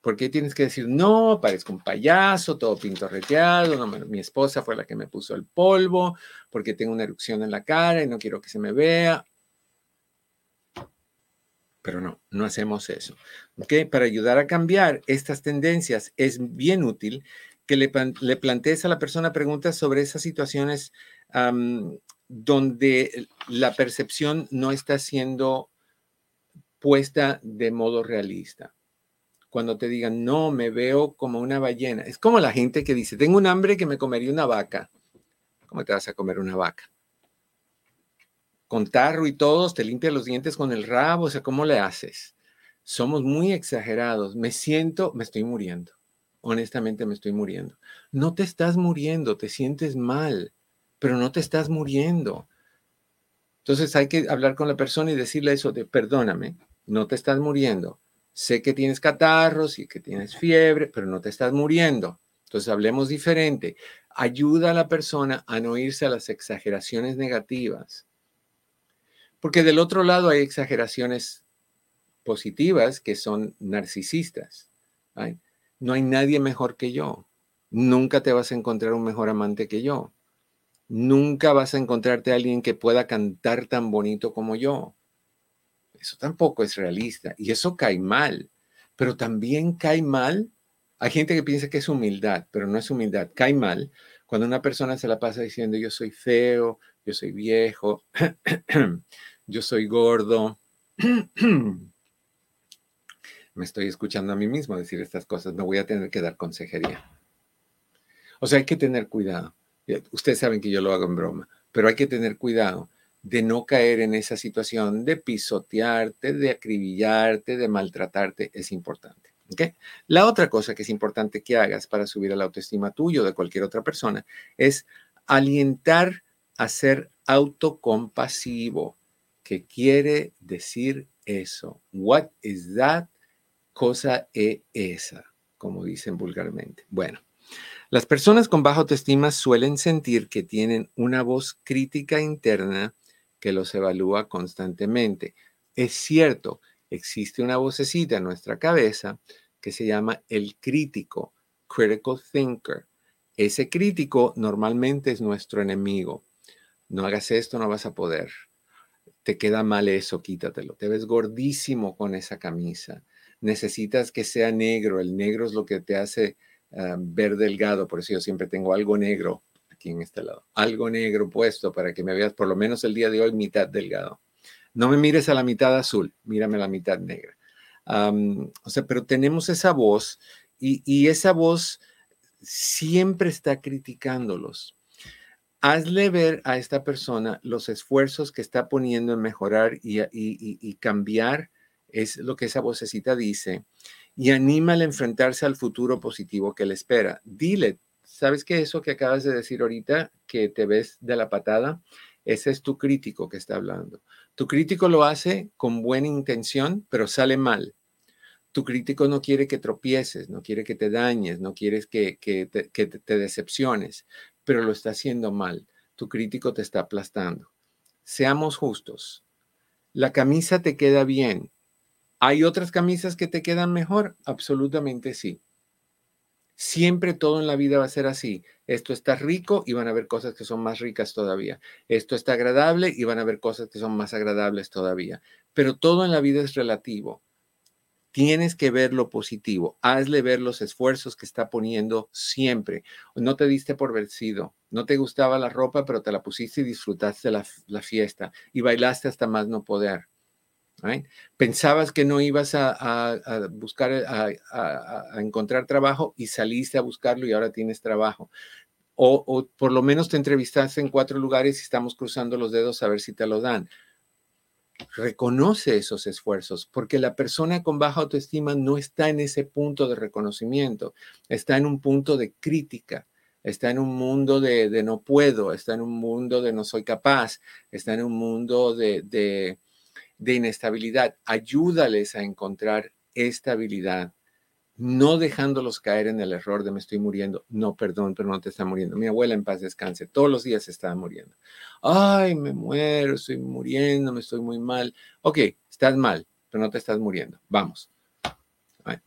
¿Por qué tienes que decir, no, parezco un payaso, todo pintorreteado, mi esposa fue la que me puso el polvo, porque tengo una erupción en la cara y no quiero que se me vea? Pero no, no hacemos eso. ¿okay? Para ayudar a cambiar estas tendencias es bien útil que le, le plantees a la persona preguntas sobre esas situaciones donde la percepción no está siendo puesta de modo realista cuando te digan, no, me veo como una ballena. Es como la gente que dice, tengo un hambre que me comería una vaca. ¿Cómo te vas a comer una vaca? Con tarro y todos, te limpia los dientes con el rabo, o sea, ¿cómo le haces? Somos muy exagerados. Me siento, me estoy muriendo. Honestamente me estoy muriendo. No te estás muriendo, te sientes mal, pero no te estás muriendo. Entonces hay que hablar con la persona y decirle eso de, perdóname, no te estás muriendo, Sé que tienes catarros y que tienes fiebre, pero no te estás muriendo. Entonces hablemos diferente. Ayuda a la persona a no irse a las exageraciones negativas. Porque del otro lado hay exageraciones positivas que son narcisistas. No hay nadie mejor que yo. Nunca te vas a encontrar un mejor amante que yo. Nunca vas a encontrarte a alguien que pueda cantar tan bonito como yo. Eso tampoco es realista y eso cae mal. Pero también cae mal. Hay gente que piensa que es humildad, pero no es humildad. Cae mal cuando una persona se la pasa diciendo yo soy feo, yo soy viejo, yo soy gordo. Me estoy escuchando a mí mismo decir estas cosas. Me voy a tener que dar consejería. O sea, hay que tener cuidado. Ustedes saben que yo lo hago en broma, pero hay que tener cuidado de no caer en esa situación de pisotearte, de acribillarte, de maltratarte. Es importante. La otra cosa que es importante que hagas para subir a la autoestima tuyo o de cualquier otra persona es alientar a ser autocompasivo. ¿Qué quiere decir eso? What is that? Cosa es esa, como dicen vulgarmente. Bueno, las personas con baja autoestima suelen sentir que tienen una voz crítica interna que los evalúa constantemente. Es cierto, existe una vocecita en nuestra cabeza que se llama el crítico, critical thinker. Ese crítico normalmente es nuestro enemigo. No hagas esto, no vas a poder. Te queda mal eso, quítatelo. Te ves gordísimo con esa camisa. Necesitas que sea negro. El negro es lo que te hace Ah, ver delgado, por eso yo siempre tengo algo negro aquí en este lado, algo negro puesto para que me veas por lo menos el día de hoy mitad delgado. No me mires a la mitad azul, mírame a la mitad negra. o sea, pero tenemos esa voz y, y, esa voz siempre está criticándolos. Hazle ver a esta persona los esfuerzos que está poniendo en mejorar y, y, y cambiar, es lo que esa vocecita dice y anímale a enfrentarse al futuro positivo que le espera. Dile, ¿sabes qué eso que acabas de decir ahorita, que te ves de la patada? Ese es tu crítico que está hablando. Tu crítico lo hace con buena intención, pero sale mal. Tu crítico no quiere que tropieces, no quiere que te dañes, no te, que te decepciones, pero lo está haciendo mal. Tu crítico te está aplastando. Seamos justos. La camisa te queda bien, ¿Hay otras camisas que te quedan mejor? Absolutamente sí. Siempre todo en la vida va a ser así. Esto está rico y van a haber cosas que son más ricas todavía. Esto está agradable y van a haber cosas que son más agradables todavía. Pero todo en la vida es relativo. Tienes que ver lo positivo. Hazle ver los esfuerzos que está poniendo siempre. No te diste por vencido. No te gustaba la ropa, pero te la pusiste y disfrutaste la, la fiesta. Y bailaste hasta más no poder. Pensabas que no ibas a, buscar, a, encontrar trabajo y saliste a buscarlo y ahora tienes trabajo. O, por lo menos te entrevistaste en cuatro lugares y estamos cruzando los dedos a ver si te lo dan. Reconoce esos esfuerzos, porque la persona con baja autoestima no está en ese punto de reconocimiento, está en un punto de crítica, está en un mundo de, de no puedo, está en un mundo de no soy capaz, está en un mundo de, de de inestabilidad. Ayúdales a encontrar estabilidad, no dejándolos caer en el error de me estoy muriendo. No, perdón, pero no te está muriendo. Mi abuela en paz descanse, todos los días estaba muriendo. Ay, me muero, estoy muriendo, me estoy muy mal. Ok, estás mal, pero no te estás muriendo. Vamos,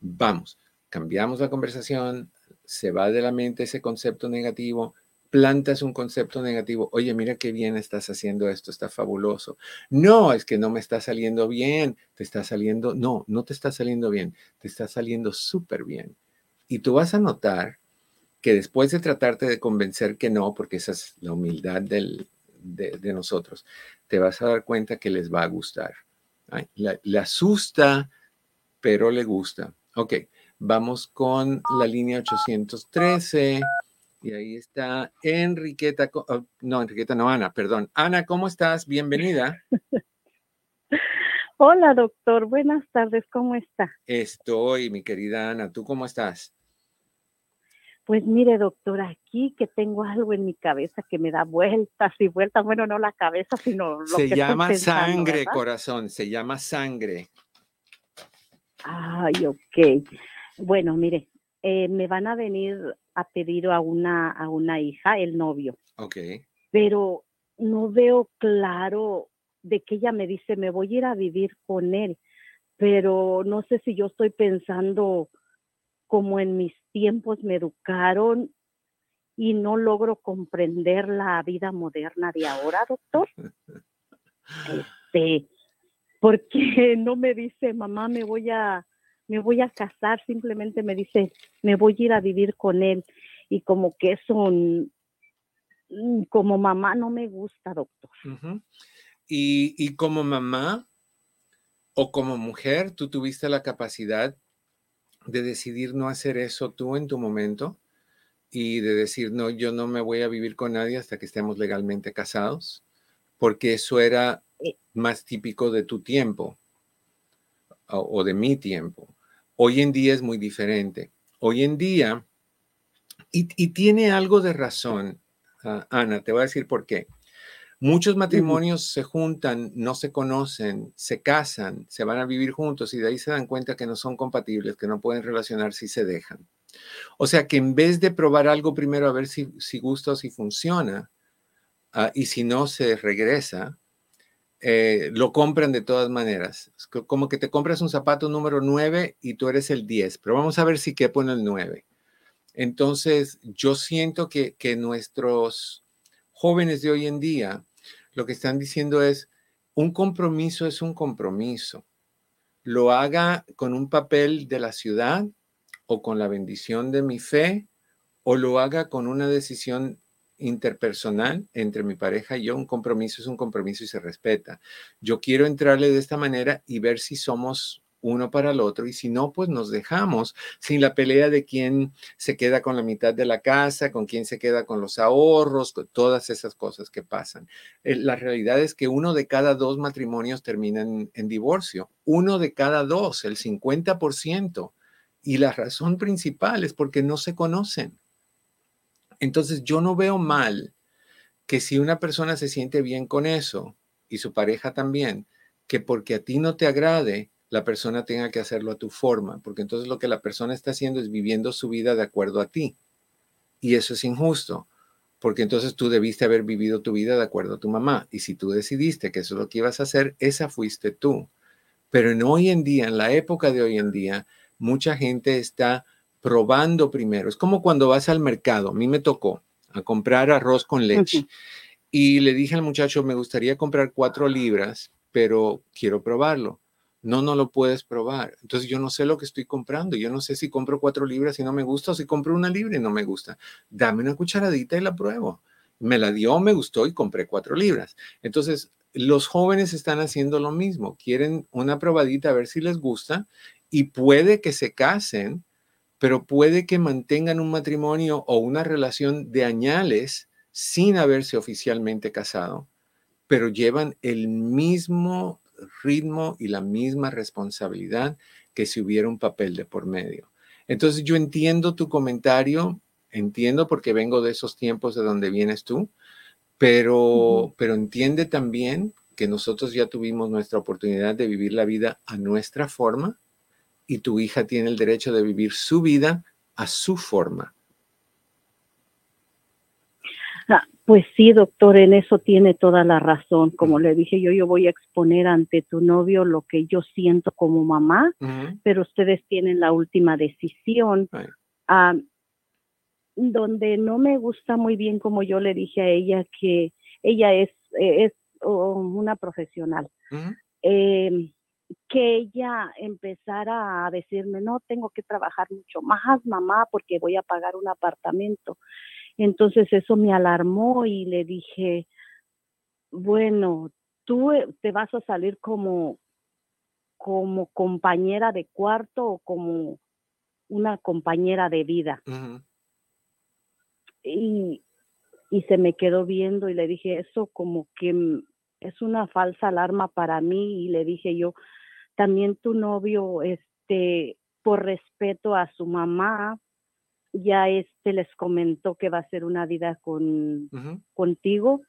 vamos. Cambiamos la conversación, se va de la mente ese concepto negativo, plantas un concepto negativo, oye, mira qué bien estás haciendo esto, está fabuloso. No, es que no me está saliendo bien, te está saliendo, no, no te está saliendo bien, te está saliendo súper bien. Y tú vas a notar que después de tratarte de convencer que no, porque esa es la humildad de, nosotros, te vas a dar cuenta que les va a gustar. le asusta, pero le gusta. Ok, vamos con la línea 813. Y ahí está Enriqueta, oh, no, Enriqueta, no, Ana, perdón. Ana, ¿cómo estás? Bienvenida.
Hola, doctor. Buenas tardes. ¿Cómo está?
Estoy, mi querida Ana. ¿Tú cómo estás?
Pues mire, doctor, aquí que tengo algo en mi cabeza que me da vueltas y vueltas. Bueno, no la cabeza, sino lo
se llama sangre, corazón. Se llama sangre.
Ay, ok. Bueno, mire, eh, me van a venir a pedir a una, a una hija, el novio.
Ok.
Pero no veo claro de que ella me dice, me voy a ir a vivir con él, pero no sé si yo estoy pensando como en mis tiempos me educaron y no logro comprender la vida moderna de ahora, doctor. Este, porque no me dice, mamá, me voy a me voy a casar, simplemente me dice, me voy a ir a vivir con él. Y como que eso, como mamá, no me gusta, doctor.
y, y como mamá o como mujer, ¿tú tuviste la capacidad de decidir no hacer eso tú en tu momento? y de decir, no, yo no me voy a vivir con nadie hasta que estemos legalmente casados, porque eso era eh. más típico de tu tiempo o, de mi tiempo. Hoy en día es muy diferente. Hoy en día, y, tiene algo de razón, ah, Ana, te voy a decir por qué. Muchos matrimonios se juntan, no se conocen, se casan, se van a vivir juntos y de ahí se dan cuenta que no son compatibles, que no pueden relacionarse y se dejan. O sea que en vez de probar algo primero a ver si, si gusta o si funciona, ah, y si no se regresa, eh, lo compran de todas maneras. Como que te compras un zapato número 9 y tú eres el 10, pero vamos a ver si qué pone el 9. Entonces, yo siento que, que nuestros jóvenes de hoy en día lo que están diciendo es, un compromiso es un compromiso. Lo haga con un papel de la ciudad o con la bendición de mi fe, o lo haga con una decisión interpersonal entre mi pareja y yo, un compromiso es un compromiso y se respeta. Yo quiero entrarle de esta manera y ver si somos uno para el otro y si no, pues nos dejamos sin la pelea de quién se queda con la mitad de la casa, con quién se queda con los ahorros, con todas esas cosas que pasan. Eh, la realidad es que uno de cada dos matrimonios terminan en divorcio, uno de cada dos, el 50%. Y la razón principal es porque no se conocen. Entonces, yo no veo mal que si una persona se siente bien con eso y su pareja también, que porque a ti no te agrade, la persona tenga que hacerlo a tu forma, porque entonces lo que la persona está haciendo es viviendo su vida de acuerdo a ti. Y eso es injusto, porque entonces tú debiste haber vivido tu vida de acuerdo a tu mamá. Y si tú decidiste que eso es lo que ibas a hacer, esa fuiste tú. Pero en hoy en día, en la época de hoy en día, mucha gente está probando primero. Es como cuando vas al mercado. A mí me tocó a comprar arroz con leche. Y le dije al muchacho, me gustaría comprar cuatro libras, pero quiero probarlo. No, no lo puedes probar. Entonces yo no sé lo que estoy comprando. Yo no sé si compro cuatro libras y no me gusta o si compro una libra y no me gusta. Dame una cucharadita y la pruebo. Me la dio, me gustó y compré cuatro libras. Entonces los jóvenes están haciendo lo mismo. Quieren una probadita a ver si les gusta y puede que se casen pero puede que mantengan un matrimonio o una relación de añales sin haberse oficialmente casado, pero llevan el mismo ritmo y la misma responsabilidad que si hubiera un papel de por medio. Entonces yo entiendo tu comentario, entiendo porque vengo de esos tiempos de donde vienes tú, pero, pero entiende también que nosotros ya tuvimos nuestra oportunidad de vivir la vida a nuestra forma y tu hija tiene el derecho de vivir su vida a su forma.
Ah, pues sí, doctor, en eso tiene toda la razón. Como le dije yo, yo voy a exponer ante tu novio lo que yo siento como mamá, pero ustedes tienen la última decisión. Ah, donde no me gusta muy bien, como yo le dije a ella, que ella es, es una profesional que ella empezara a decirme, no, tengo que trabajar mucho más, mamá, porque voy a pagar un apartamento. Entonces eso me alarmó y le dije, bueno, tú eh, te vas a salir como, como compañera de cuarto o como una compañera de vida. y, y se me quedó viendo y le dije, eso como que es una falsa alarma para mí y le dije yo, también tu novio, este, por respeto a su mamá, ya este les comentó que va a ser una vida con contigo.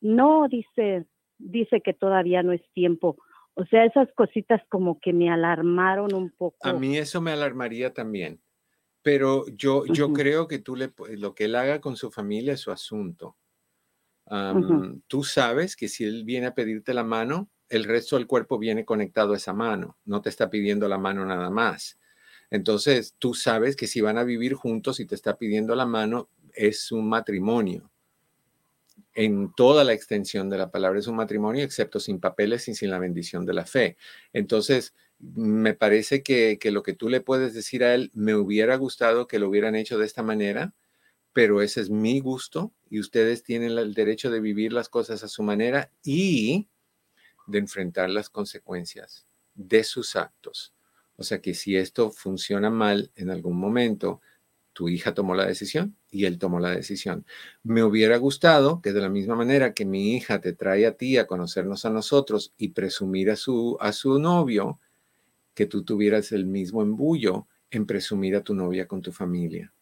No, dice, dice que todavía no es tiempo. O sea, esas cositas como que me alarmaron un poco.
A mí eso me alarmaría también. Pero yo, yo creo que tú le, lo que él haga con su familia es su asunto. Tú sabes que si él viene a pedirte la mano, el resto del cuerpo viene conectado a esa mano, no te está pidiendo la mano nada más. Entonces, tú sabes que si van a vivir juntos y te está pidiendo la mano, es un matrimonio. En toda la extensión de la palabra es un matrimonio, excepto sin papeles y sin la bendición de la fe. Entonces, me parece que, que lo que tú le puedes decir a él, me hubiera gustado que lo hubieran hecho de esta manera, pero ese es mi gusto y ustedes tienen el derecho de vivir las cosas a su manera y de enfrentar las consecuencias de sus actos. O sea que si esto funciona mal en algún momento, tu hija tomó la decisión y él tomó la decisión. Me hubiera gustado que de la misma manera que mi hija te trae a ti a conocernos a nosotros y presumir a su, a su novio, que tú tuvieras el mismo embullo en presumir a tu novia con tu familia.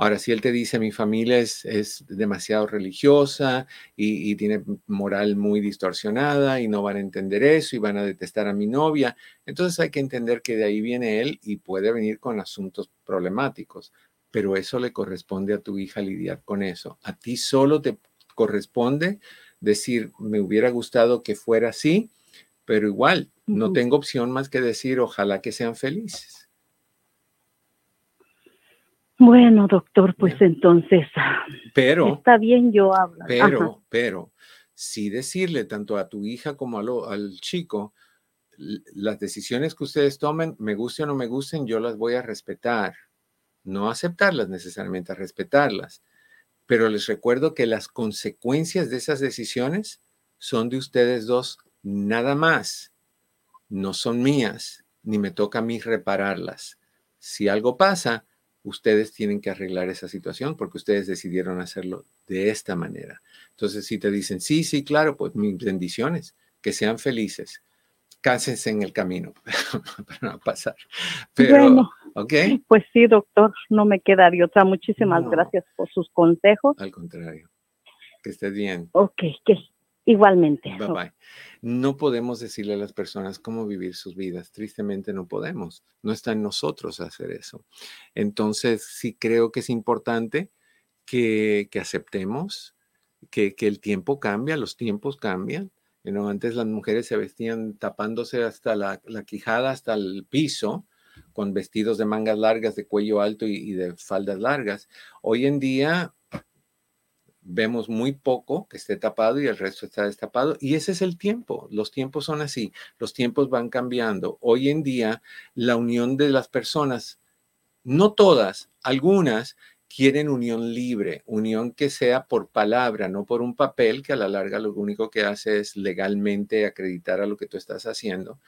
Ahora, si él te dice, mi familia es, es demasiado religiosa y, tiene moral muy distorsionada y no van a entender eso y van a detestar a mi novia, entonces hay que entender que de ahí viene él y puede venir con asuntos problemáticos, pero eso le corresponde a tu hija lidiar con eso. A ti solo te corresponde decir, me hubiera gustado que fuera así, pero igual, no tengo opción más que decir, ojalá que sean felices.
Bueno, doctor, pues entonces.
Pero.
Está bien, yo hablo.
Pero, pero, sí decirle tanto a tu hija como al chico, las decisiones que ustedes tomen, me gusten o no me gusten, yo las voy a respetar. No aceptarlas necesariamente, a respetarlas. Pero les recuerdo que las consecuencias de esas decisiones son de ustedes dos nada más. No son mías, ni me toca a mí repararlas. Si algo pasa, ustedes tienen que arreglar esa situación porque ustedes decidieron hacerlo de esta manera. Entonces, si te dicen, sí, sí, claro, pues mis bendiciones, que sean felices, cásense en el camino para no pasar. Pero, ¿ok?
Pues sí, doctor, no me queda de otra. Muchísimas gracias por sus consejos.
Al contrario, que estés bien.
Ok, que igualmente.
Bye bye no podemos decirle a las personas cómo vivir sus vidas. Tristemente no podemos. No está en nosotros hacer eso. Entonces, sí creo que es importante que, aceptemos que, el tiempo cambia, los tiempos cambian. antes las mujeres se vestían tapándose hasta la, quijada, hasta el piso, con vestidos de mangas largas, de cuello alto y de faldas largas. Hoy en día vemos muy poco que esté tapado y el resto está destapado. Y ese es el tiempo. Los tiempos son así. Los tiempos van cambiando. Hoy en día, la unión de las personas, no todas, algunas quieren unión libre, unión que sea por palabra, no por un papel que a la larga lo único que hace es legalmente acreditar a lo que tú estás haciendo.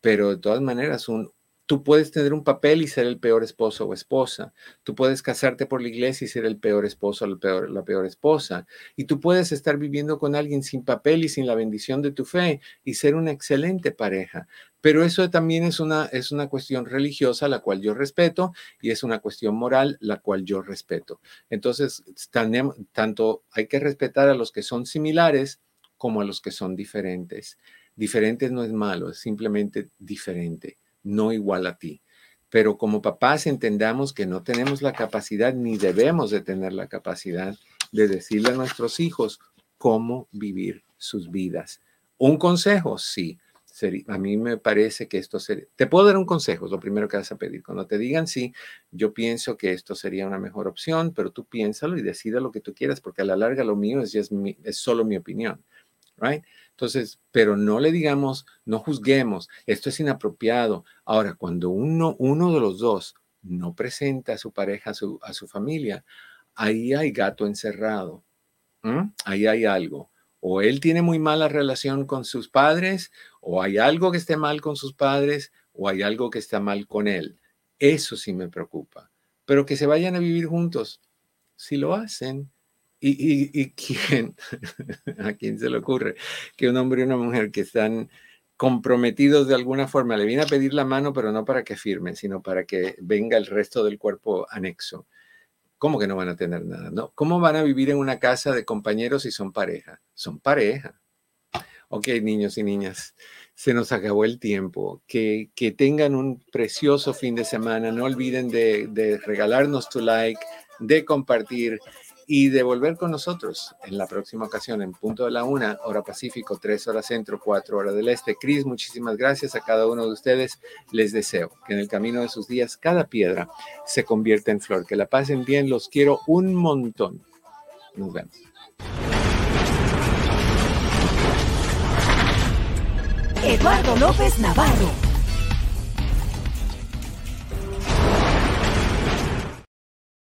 Pero de todas maneras, un, Tú puedes tener un papel y ser el peor esposo o esposa. Tú puedes casarte por la iglesia y ser el peor esposo o la peor, la peor esposa. Y tú puedes estar viviendo con alguien sin papel y sin la bendición de tu fe y ser una excelente pareja. Pero eso también es una, es una cuestión religiosa, la cual yo respeto, y es una cuestión moral, la cual yo respeto. Entonces, tanto hay que respetar a los que son similares como a los que son diferentes. Diferentes no es malo, es simplemente diferente no igual a ti. Pero como papás entendamos que no tenemos la capacidad ni debemos de tener la capacidad de decirle a nuestros hijos cómo vivir sus vidas. Un consejo, sí. A mí me parece que esto sería... Te puedo dar un consejo, es lo primero que vas a pedir. Cuando te digan sí, yo pienso que esto sería una mejor opción, pero tú piénsalo y decida lo que tú quieras, porque a la larga lo mío es, solo mi opinión. Entonces, pero no le digamos, no juzguemos, esto es inapropiado. Ahora, cuando uno, uno de los dos no presenta a su pareja, a su, a su familia, ahí hay gato encerrado. Ahí hay algo. O él tiene muy mala relación con sus padres, o hay algo que esté mal con sus padres, o hay algo que está mal con él. Eso sí me preocupa. Pero que se vayan a vivir juntos. Si lo hacen, ¿Y, quién, a quién se le ocurre que un hombre y una mujer que están comprometidos de alguna forma le viene a pedir la mano, pero no para que firmen, sino para que venga el resto del cuerpo anexo? ¿Cómo que no van a tener nada? ¿no? ¿Cómo van a vivir en una casa de compañeros si son pareja? Son pareja. Ok, niños y niñas, se nos acabó el tiempo. Que, que tengan un precioso fin de semana. No olviden de, de regalarnos tu like, de compartir y de volver con nosotros en la próxima ocasión en punto de la una, hora Pacífico, tres horas centro, cuatro horas del este. Cris, muchísimas gracias a cada uno de ustedes. Les deseo que en el camino de sus días cada piedra se convierta en flor. Que la pasen bien, los quiero un montón. Nos vemos.
Eduardo López Navarro